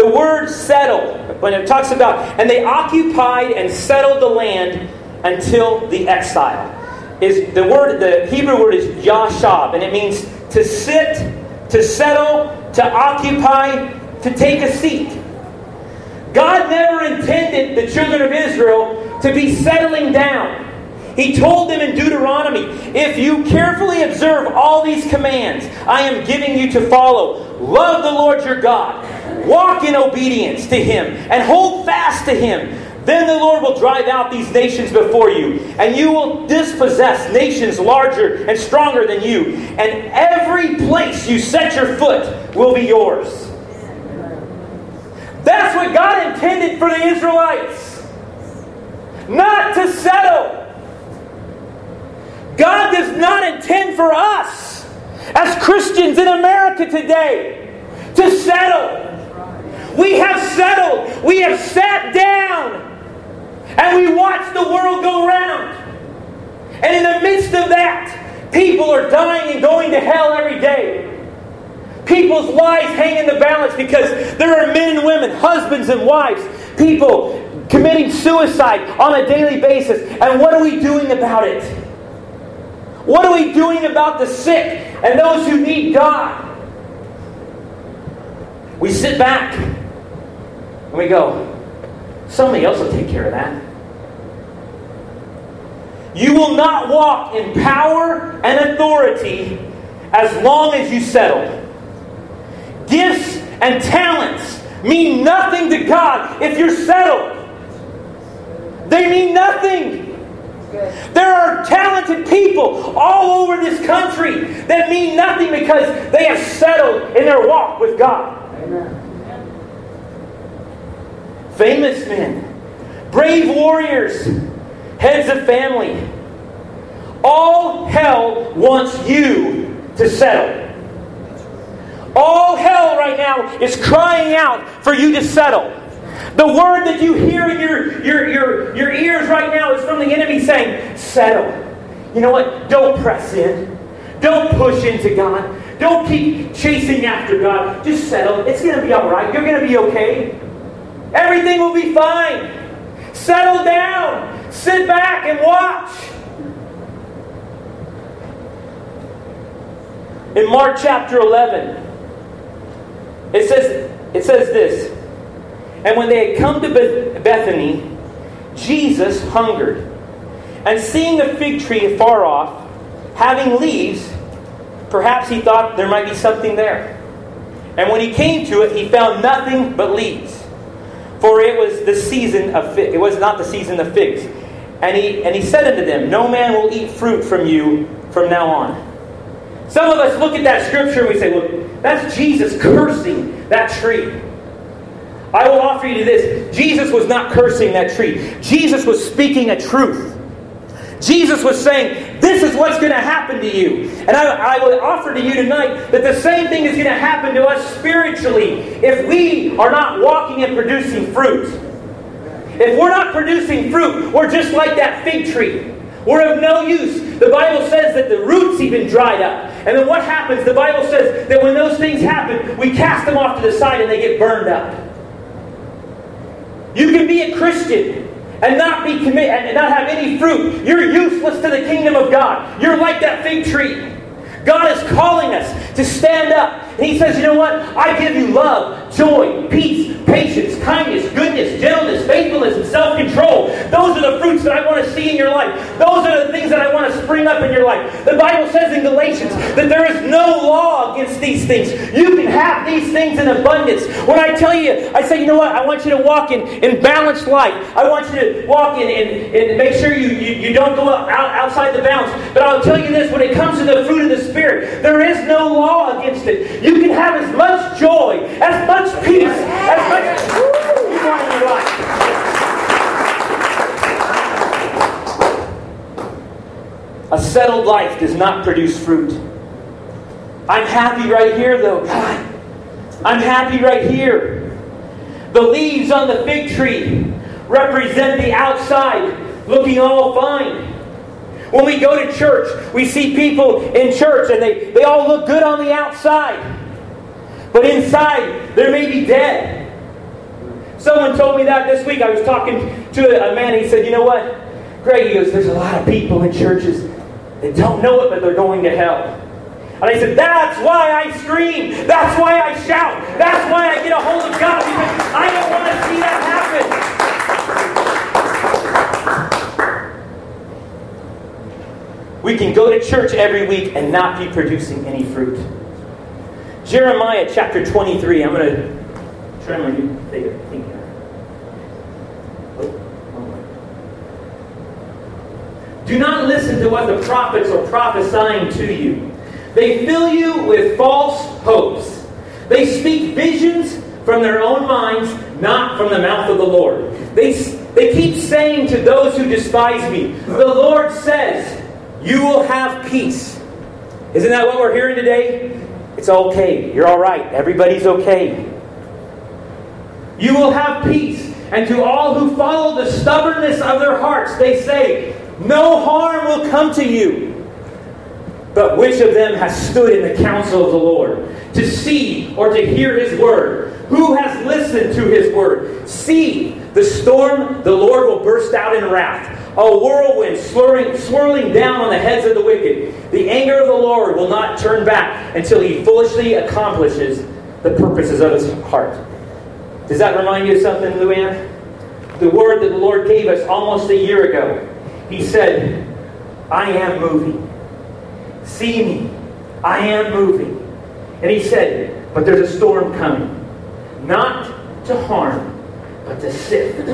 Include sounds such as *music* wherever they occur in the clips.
the word settled, when it talks about, and they occupied and settled the land until the exile, is the word, the Hebrew word is yashab, and it means to sit, to settle, to occupy, to take a seat. God never intended the children of Israel to be settling down. He told them in Deuteronomy if you carefully observe all these commands I am giving you to follow, love the Lord your God, walk in obedience to Him, and hold fast to Him. Then the Lord will drive out these nations before you, and you will dispossess nations larger and stronger than you, and every place you set your foot will be yours. That's what God intended for the Israelites. Not to settle. God does not intend for us as Christians in America today to settle. We have settled. We have sat down. And we watch the world go around. And in the midst of that, people are dying and going to hell every day. People's lives hang in the balance because there are men and women, husbands and wives, people committing suicide on a daily basis. And what are we doing about it? What are we doing about the sick and those who need God? We sit back and we go, somebody else will take care of that. You will not walk in power and authority as long as you settle. Gifts and talents mean nothing to God if you're settled. They mean nothing. There are talented people all over this country that mean nothing because they have settled in their walk with God. Amen. Famous men, brave warriors, heads of family. All hell wants you to settle. All hell right now is crying out for you to settle. The word that you hear in your, your, your, your ears right now is from the enemy saying, settle. You know what? Don't press in. Don't push into God. Don't keep chasing after God. Just settle. It's going to be all right. You're going to be okay. Everything will be fine. Settle down. Sit back and watch. In Mark chapter 11, it says, it says this And when they had come to Bethany, Jesus hungered. And seeing a fig tree afar off, having leaves, perhaps he thought there might be something there. And when he came to it, he found nothing but leaves. For it was the season of. It was not the season of figs. And he, and he said unto them, No man will eat fruit from you from now on. Some of us look at that scripture and we say, Well, that's Jesus cursing that tree. I will offer you this Jesus was not cursing that tree, Jesus was speaking a truth. Jesus was saying, This is what's going to happen to you. And I, I would offer to you tonight that the same thing is going to happen to us spiritually if we are not walking and producing fruit. If we're not producing fruit, we're just like that fig tree. We're of no use. The Bible says that the roots even dried up. And then what happens? The Bible says that when those things happen, we cast them off to the side and they get burned up. You can be a Christian and not be committed and not have any fruit. You're useless to the kingdom of God. You're like that fig tree. God is calling us to stand up. And He says, You know what? I give you love, joy, peace, patience, kindness, goodness, gentleness, faithfulness, and self control. Those are the fruits that I want to see in your life. Those are the things that I want to spring up in your life. The Bible says in Galatians that there is no law against these things. You can have these things in abundance. When I tell you, I say, You know what? I want you to walk in, in balanced life. I want you to walk in and, and make sure you, you, you don't go out, outside the bounds. But I'll tell you this when it comes to the fruit of the Spirit, there is no law against it. You can have as much joy, as much peace, as much A settled life does not produce fruit. I'm happy right here, though. God, I'm happy right here. The leaves on the fig tree represent the outside looking all fine. When we go to church, we see people in church and they, they all look good on the outside. But inside, they may be dead. Someone told me that this week. I was talking to a man. He said, You know what? Greg, he goes, There's a lot of people in churches that don't know it, but they're going to hell. And I said, That's why I scream. That's why I shout. That's why I get a hold of God because I don't want to see that happen. We can go to church every week and not be producing any fruit. Jeremiah chapter 23. I'm going to try my new thing. Do not listen to what the prophets are prophesying to you. They fill you with false hopes. They speak visions from their own minds, not from the mouth of the Lord. They, they keep saying to those who despise me, The Lord says, You will have peace. Isn't that what we're hearing today? It's okay. You're all right. Everybody's okay. You will have peace. And to all who follow the stubbornness of their hearts, they say, no harm will come to you. But which of them has stood in the counsel of the Lord to see or to hear his word? Who has listened to his word? See, the storm, the Lord will burst out in wrath. A whirlwind swirling, swirling down on the heads of the wicked. The anger of the Lord will not turn back until he foolishly accomplishes the purposes of his heart. Does that remind you of something, Luann? The word that the Lord gave us almost a year ago he said, I am moving. See me. I am moving. And he said, But there's a storm coming. Not to harm, but to sift.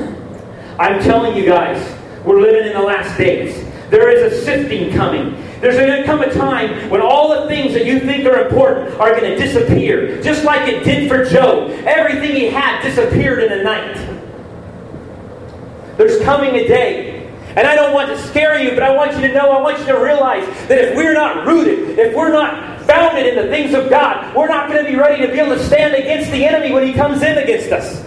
I'm telling you guys, we're living in the last days. There is a sifting coming. There's going to come a time when all the things that you think are important are going to disappear. Just like it did for Job. Everything he had disappeared in a night. There's coming a day and I don't want to scare you, but I want you to know, I want you to realize that if we're not rooted, if we're not founded in the things of God, we're not going to be ready to be able to stand against the enemy when he comes in against us.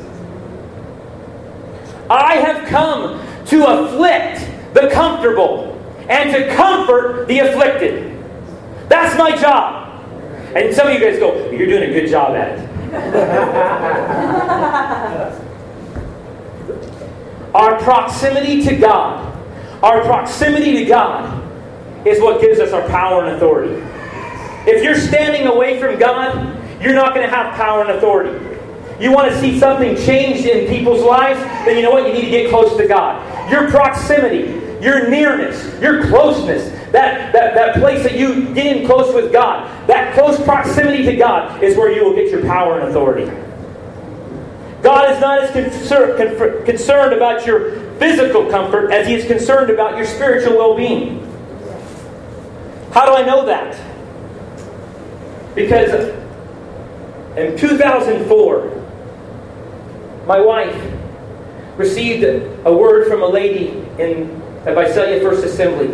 I have come to afflict the comfortable and to comfort the afflicted. That's my job. And some of you guys go, You're doing a good job at it. *laughs* Our proximity to God our proximity to God is what gives us our power and authority. If you're standing away from God, you're not going to have power and authority. You want to see something changed in people's lives, then you know what? You need to get close to God. Your proximity, your nearness, your closeness, that, that, that place that you get in close with God, that close proximity to God is where you will get your power and authority. God is not as concern, concerned about your physical comfort as He is concerned about your spiritual well being. How do I know that? Because in 2004, my wife received a word from a lady in Visalia First Assembly.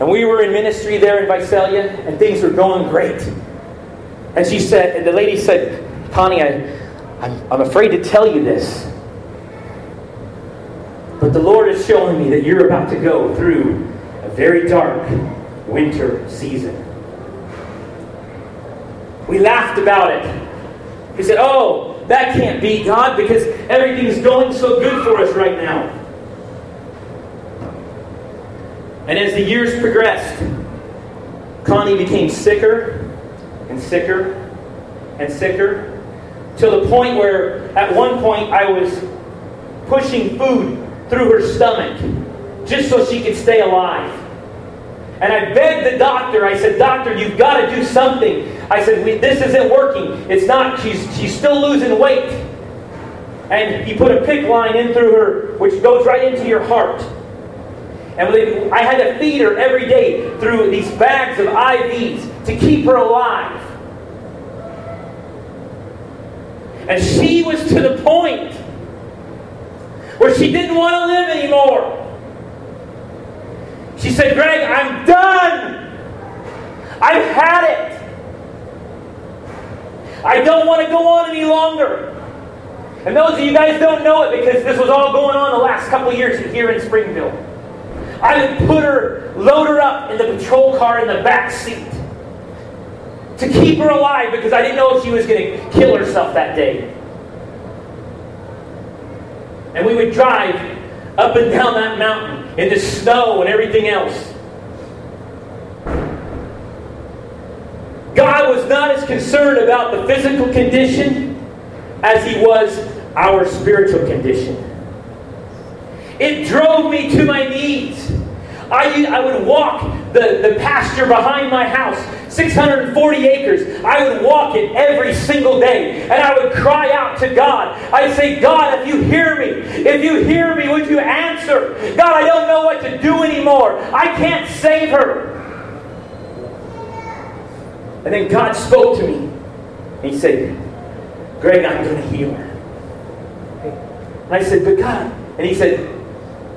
And we were in ministry there in Visalia, and things were going great. And she said, and the lady said, Connie, I, I'm, I'm afraid to tell you this. But the Lord is showing me that you're about to go through a very dark winter season. We laughed about it. He said, Oh, that can't be God because everything's going so good for us right now. And as the years progressed, Connie became sicker and sicker and sicker to the point where at one point I was pushing food through her stomach just so she could stay alive. And I begged the doctor, I said, Doctor, you've got to do something. I said, This isn't working. It's not, she's, she's still losing weight. And he put a PICC line in through her, which goes right into your heart. And I had to feed her every day through these bags of IVs to keep her alive. And she was to the point where she didn't want to live anymore. She said, Greg, I'm done. I've had it. I don't want to go on any longer. And those of you guys don't know it because this was all going on the last couple years here in Springville. I would put her, load her up in the patrol car in the back seat to keep her alive because I didn't know if she was going to kill herself that day. And we would drive up and down that mountain in the snow and everything else. God was not as concerned about the physical condition as he was our spiritual condition. It drove me to my knees. I, I would walk the, the pasture behind my house, 640 acres. I would walk it every single day. And I would cry out to God. I'd say, God, if you hear me, if you hear me, would you answer? God, I don't know what to do anymore. I can't save her. And then God spoke to me. And He said, Greg, I'm going to heal her. And I said, But God. And He said,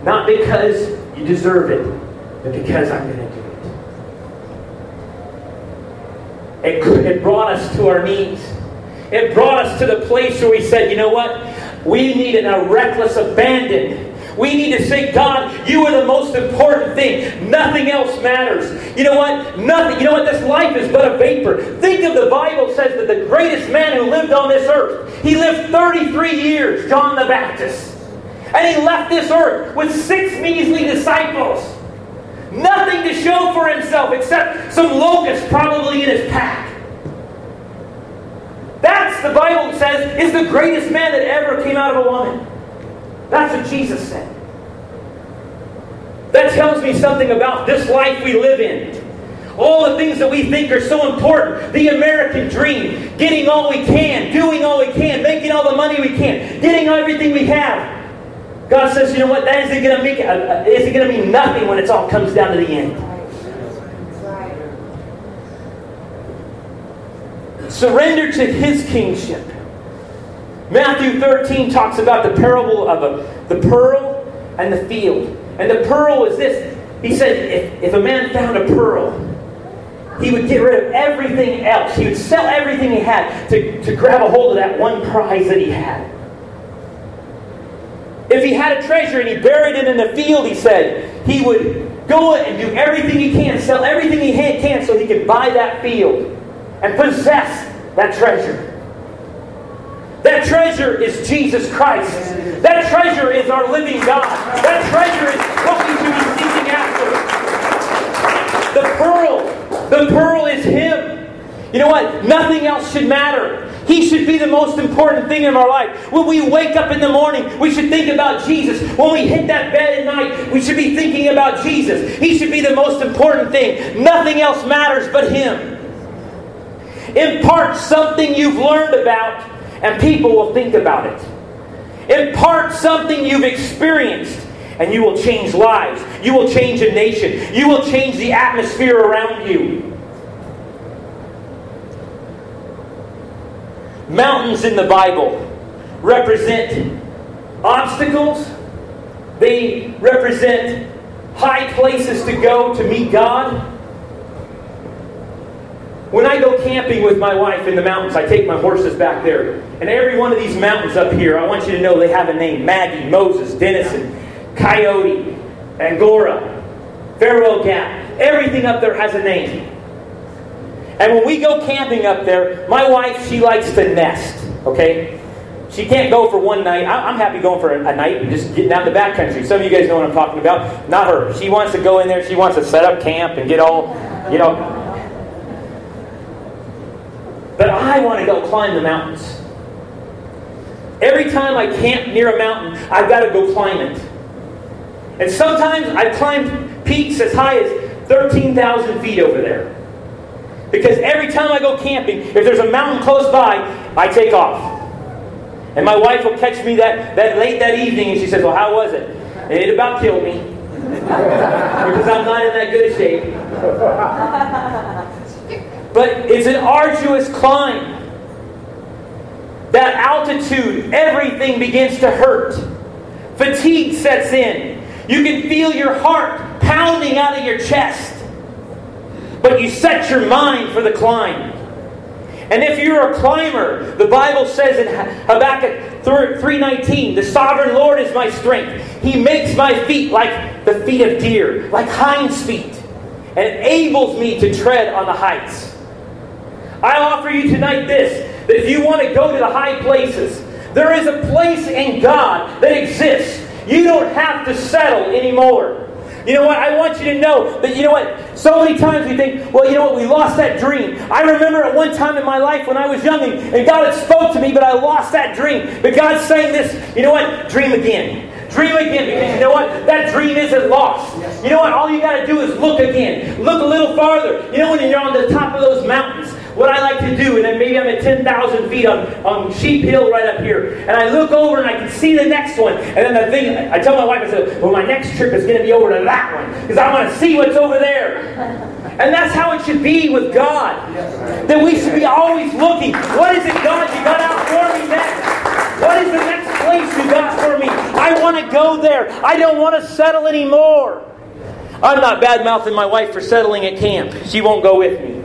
Not because you deserve it, but because I'm going to do it. it. It brought us to our knees. It brought us to the place where we said, you know what? We need a reckless abandon. We need to say, God, you are the most important thing. Nothing else matters. You know what? Nothing. You know what? This life is but a vapor. Think of the Bible says that the greatest man who lived on this earth, he lived 33 years, John the Baptist. And he left this earth with six measly disciples. Nothing to show for himself except some locusts probably in his pack. That's, the Bible says, is the greatest man that ever came out of a woman. That's what Jesus said. That tells me something about this life we live in. All the things that we think are so important. The American dream. Getting all we can. Doing all we can. Making all the money we can. Getting everything we have. God says, you know what? That isn't going to make it. Uh, isn't going to mean nothing when it all comes down to the end. Surrender to His kingship. Matthew 13 talks about the parable of a, the pearl and the field. And the pearl is this. He said, if, if a man found a pearl, he would get rid of everything else. He would sell everything he had to, to grab a hold of that one prize that he had. If he had a treasure and he buried it in the field, he said, he would go and do everything he can, sell everything he can so he could buy that field and possess that treasure. That treasure is Jesus Christ. That treasure is our living God. That treasure is what we should be seeking after. The pearl, the pearl is Him. You know what? Nothing else should matter. He should be the most important thing in our life. When we wake up in the morning, we should think about Jesus. When we hit that bed at night, we should be thinking about Jesus. He should be the most important thing. Nothing else matters but Him. Impart something you've learned about, and people will think about it. Impart something you've experienced, and you will change lives. You will change a nation. You will change the atmosphere around you. Mountains in the Bible represent obstacles, they represent high places to go to meet God. When I go camping with my wife in the mountains, I take my horses back there. And every one of these mountains up here, I want you to know they have a name Maggie, Moses, Denison, Coyote, Angora, Farewell Gap. Everything up there has a name. And when we go camping up there, my wife, she likes to nest, okay? She can't go for one night. I'm happy going for a night and just getting out in the backcountry. Some of you guys know what I'm talking about. Not her. She wants to go in there. She wants to set up camp and get all, you know. But I want to go climb the mountains. Every time I camp near a mountain, I've got to go climb it. And sometimes I've climbed peaks as high as 13,000 feet over there. Because every time I go camping, if there's a mountain close by, I take off. And my wife will catch me that, that late that evening and she says, Well, how was it? And it about killed me. because I'm not in that good shape. but it's an arduous climb. That altitude, everything begins to hurt. Fatigue sets in. You can feel your heart pounding out of your chest but you set your mind for the climb. And if you're a climber, the Bible says in Habakkuk 3:19, "The sovereign Lord is my strength. He makes my feet like the feet of deer, like hinds feet, and enables me to tread on the heights." I offer you tonight this that if you want to go to the high places, There is a place in God that exists. You don't have to settle anymore. You know what? I want you to know that, you know what? So many times we think, well, you know what? We lost that dream. I remember at one time in my life when I was young and, God had spoke to me, but I lost that dream. But God's saying this, you know what? Dream again. Dream again because you know what? That dream isn't lost. You know what? All you got to do is look again. Look a little farther. You know when you're on the top of those mountains, what I like to do, and then maybe I'm at 10,000 feet on, on Sheep Hill right up here, and I look over and I can see the next one. And then the thing, I tell my wife, I said, well, my next trip is going to be over to that one because I want to see what's over there. And that's how it should be with God. That we should be always looking. What is it, God, you got out for me next? What is the next place you got for me? I want to go there. I don't want to settle anymore. I'm not bad mouthing my wife for settling at camp. She won't go with me.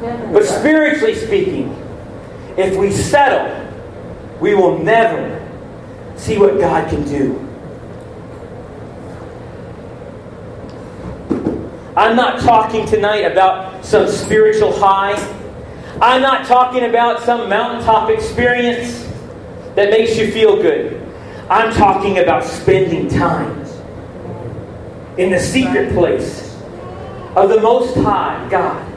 But spiritually speaking, if we settle, we will never see what God can do. I'm not talking tonight about some spiritual high. I'm not talking about some mountaintop experience that makes you feel good. I'm talking about spending time in the secret place of the Most High God.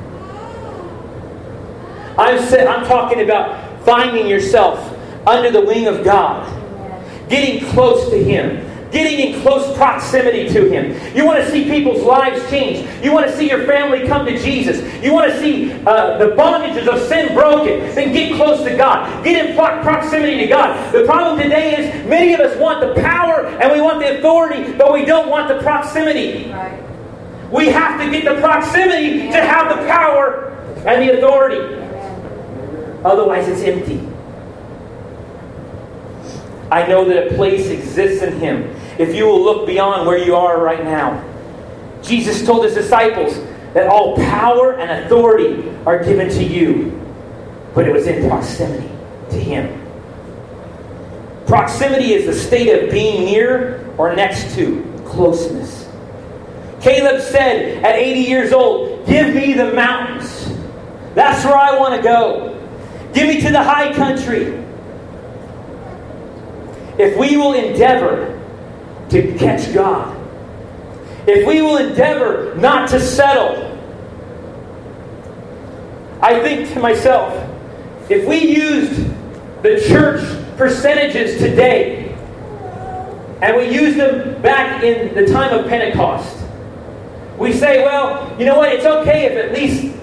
I'm, I'm talking about finding yourself under the wing of God, getting close to Him, getting in close proximity to Him. You want to see people's lives change. You want to see your family come to Jesus. You want to see uh, the bondages of sin broken. Then get close to God. Get in proximity to God. The problem today is many of us want the power and we want the authority, but we don't want the proximity. Right. We have to get the proximity to have the power and the authority. Otherwise, it's empty. I know that a place exists in Him if you will look beyond where you are right now. Jesus told His disciples that all power and authority are given to you, but it was in proximity to Him. Proximity is the state of being near or next to, closeness. Caleb said at 80 years old, Give me the mountains. That's where I want to go. Give me to the high country. If we will endeavor to catch God, if we will endeavor not to settle, I think to myself, if we used the church percentages today and we used them back in the time of Pentecost, we say, well, you know what? It's okay if at least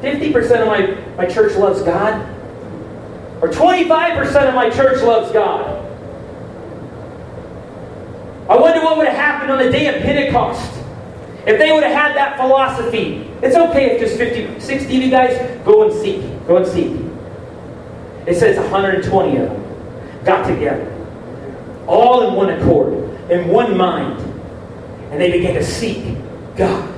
50% of my, my church loves God. Or 25% of my church loves God. I wonder what would have happened on the day of Pentecost if they would have had that philosophy. It's okay if just 50, 60 of you guys go and seek. Go and seek. It says 120 of them got together, all in one accord, in one mind, and they began to seek God.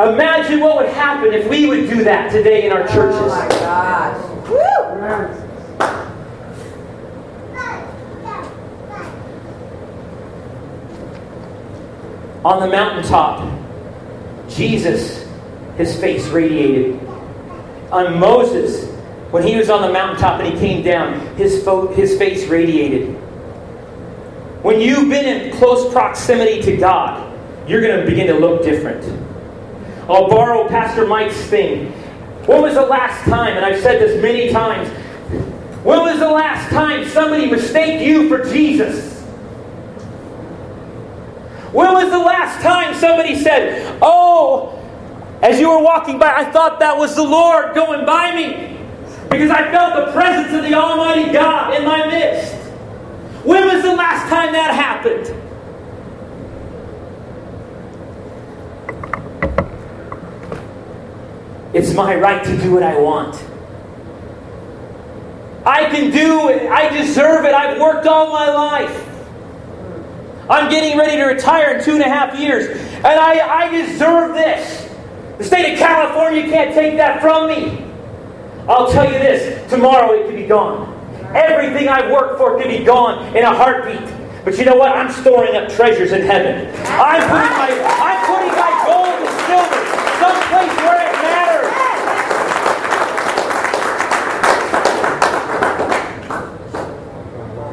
Imagine what would happen if we would do that today in our oh churches. Oh my gosh. On the mountaintop, Jesus, his face radiated. On Moses, when he was on the mountaintop and he came down, his, fo- his face radiated. When you've been in close proximity to God, you're going to begin to look different. I'll borrow Pastor Mike's thing. When was the last time, and I've said this many times, when was the last time somebody mistaked you for Jesus? When was the last time somebody said, Oh, as you were walking by, I thought that was the Lord going by me because I felt the presence of the Almighty God in my midst? When was the last time that happened? It's my right to do what I want. I can do it. I deserve it. I've worked all my life. I'm getting ready to retire in two and a half years, and I, I deserve this. The state of California can't take that from me. I'll tell you this tomorrow it could be gone. Everything I've worked for could be gone in a heartbeat. But you know what? I'm storing up treasures in heaven. I'm putting my, I'm putting my gold and silver someplace where it matters.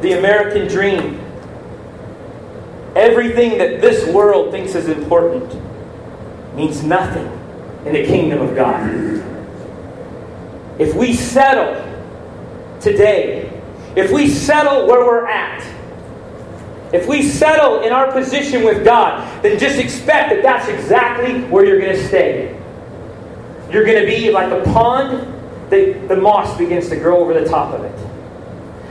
The American dream, everything that this world thinks is important, means nothing in the kingdom of God. If we settle today, if we settle where we're at, if we settle in our position with God, then just expect that that's exactly where you're going to stay. You're going to be like a pond that the moss begins to grow over the top of it.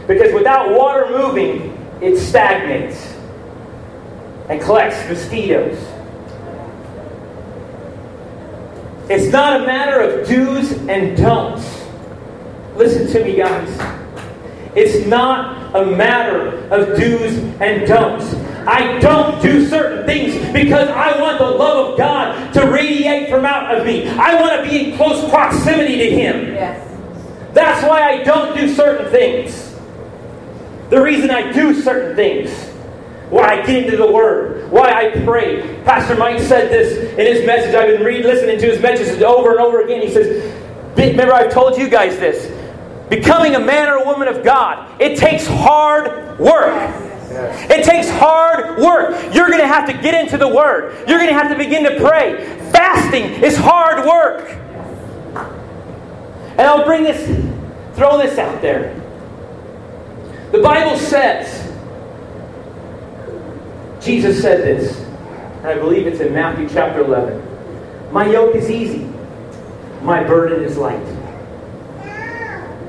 Because without water moving, it stagnates and collects mosquitoes. It's not a matter of do's and don'ts. Listen to me, guys. It's not a matter of do's and don'ts. I don't do certain things because I want the love of God to radiate from out of me. I want to be in close proximity to Him. Yes. That's why I don't do certain things. The reason I do certain things, why I get into the Word, why I pray. Pastor Mike said this in his message. I've been reading, listening to his messages over and over again. He says, Remember, I've told you guys this. Becoming a man or a woman of God, it takes hard work. It takes hard work. You're going to have to get into the Word. You're going to have to begin to pray. Fasting is hard work. And I'll bring this, throw this out there. The Bible says, Jesus said this, and I believe it's in Matthew chapter 11. My yoke is easy, my burden is light.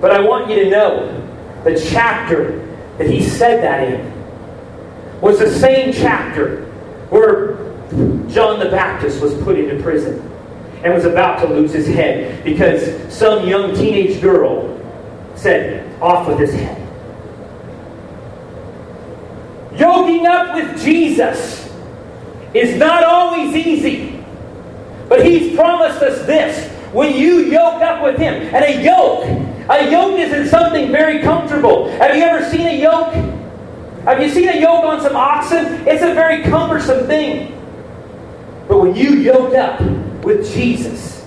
But I want you to know the chapter that he said that in was the same chapter where John the Baptist was put into prison and was about to lose his head because some young teenage girl said, Off with his head. Yoking up with Jesus is not always easy, but he's promised us this. When you yoke up with him, and a yoke, a yoke isn't something very comfortable. Have you ever seen a yoke? Have you seen a yoke on some oxen? It's a very cumbersome thing. But when you yoke up with Jesus,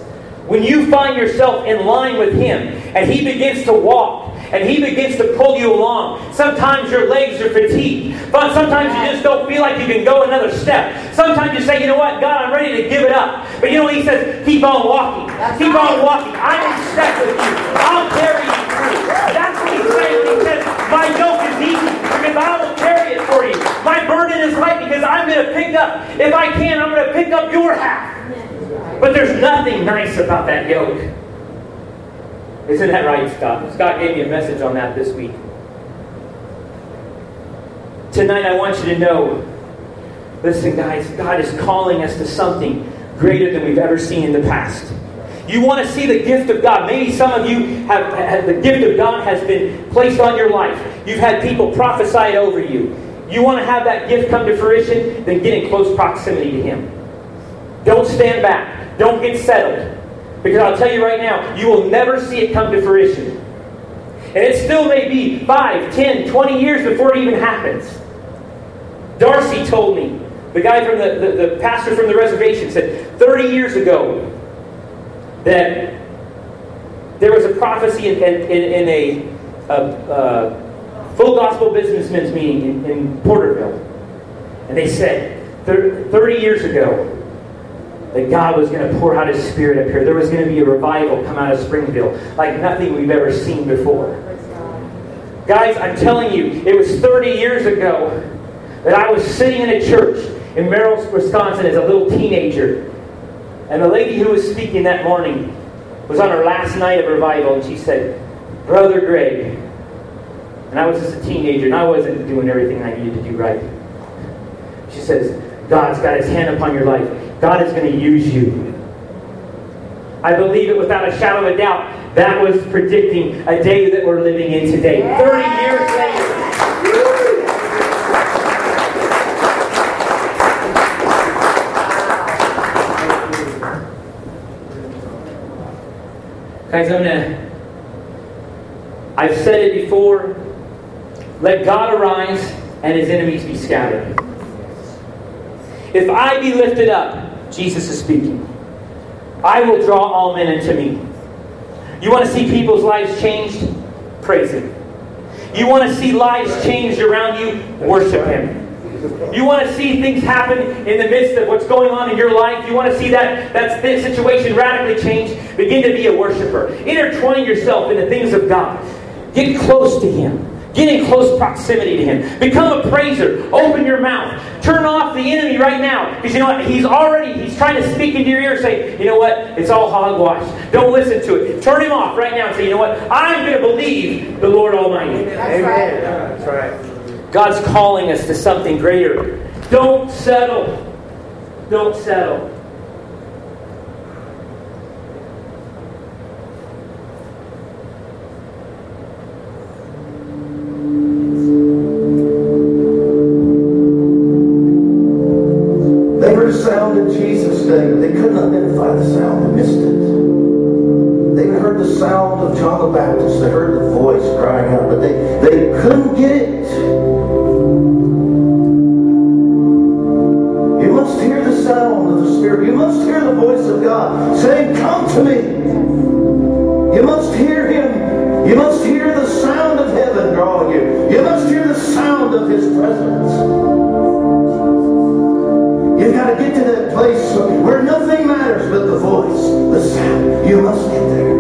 when you find yourself in line with Him and He begins to walk and He begins to pull you along, sometimes your legs are fatigued, but sometimes you just don't feel like you can go another step. Sometimes you say, you know what, God, I'm ready to give it up. But you know what He says? Keep on walking. That's Keep right. on walking. I'm in step with you. I'll carry you through. That's what He's saying. He says, my yoke is easy because I will carry it for you. My burden is light because I'm going to pick up, if I can, I'm going to pick up your half. But there's nothing nice about that yoke. Isn't that right, Scott? Scott gave me a message on that this week. Tonight, I want you to know listen, guys, God is calling us to something greater than we've ever seen in the past. You want to see the gift of God. Maybe some of you have, have the gift of God has been placed on your life. You've had people prophesy over you. You want to have that gift come to fruition, then get in close proximity to Him. Don't stand back. Don't get settled. Because I'll tell you right now, you will never see it come to fruition. And it still may be 5, 10, 20 years before it even happens. Darcy told me, the guy from the, the, the pastor from the reservation said 30 years ago that there was a prophecy in, in, in a, a, a full gospel businessmen's meeting in, in Porterville. And they said, 30 years ago, that God was going to pour out His Spirit up here. There was going to be a revival come out of Springville like nothing we've ever seen before. Guys, I'm telling you, it was 30 years ago that I was sitting in a church in Merrill, Wisconsin as a little teenager. And the lady who was speaking that morning was on her last night of revival, and she said, Brother Greg, and I was just a teenager, and I wasn't doing everything I needed to do right. She says, God's got his hand upon your life. God is going to use you. I believe it without a shadow of a doubt. That was predicting a day that we're living in today. 30 years later. Guys, I'm gonna. I've said it before. Let God arise and his enemies be scattered. If I be lifted up, Jesus is speaking. I will draw all men into me. You want to see people's lives changed? Praise Him. You want to see lives changed around you? Worship Him. You want to see things happen in the midst of what's going on in your life. You want to see that, that situation radically change. Begin to be a worshiper. Intertwine yourself in the things of God. Get close to Him. Get in close proximity to Him. Become a praiser. Open your mouth. Turn off the enemy right now. Because you know what? He's already, he's trying to speak into your ear and say, you know what? It's all hogwash. Don't listen to it. Turn him off right now and say, you know what? I'm going to believe the Lord Almighty. That's right. That's right. God's calling us to something greater. Don't settle. Don't settle. sound in Jesus name. They couldn't identify the sound. They missed it. They heard the sound of John the Baptist. They heard the voice crying out, but they, they couldn't get it. You must hear the sound of the Spirit. You must hear the voice of God saying, Come to me. You must hear Him. You must hear the sound of heaven drawing you. You must hear the sound of His presence. you must get there.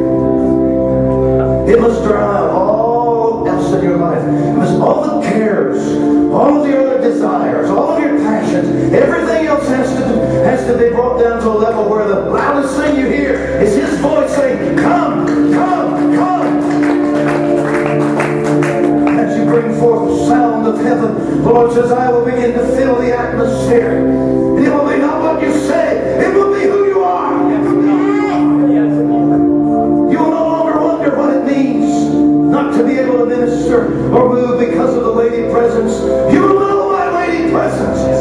It must drown out all else in your life. It must all the cares, all the other desires, all of your passions, everything else has to has to be brought down to a level where the loudest thing you hear is His voice saying, "Come, come, come." As you bring forth the sound of heaven, the Lord says, "I will begin to fill the atmosphere." because of the lady presence. You know my lady presence.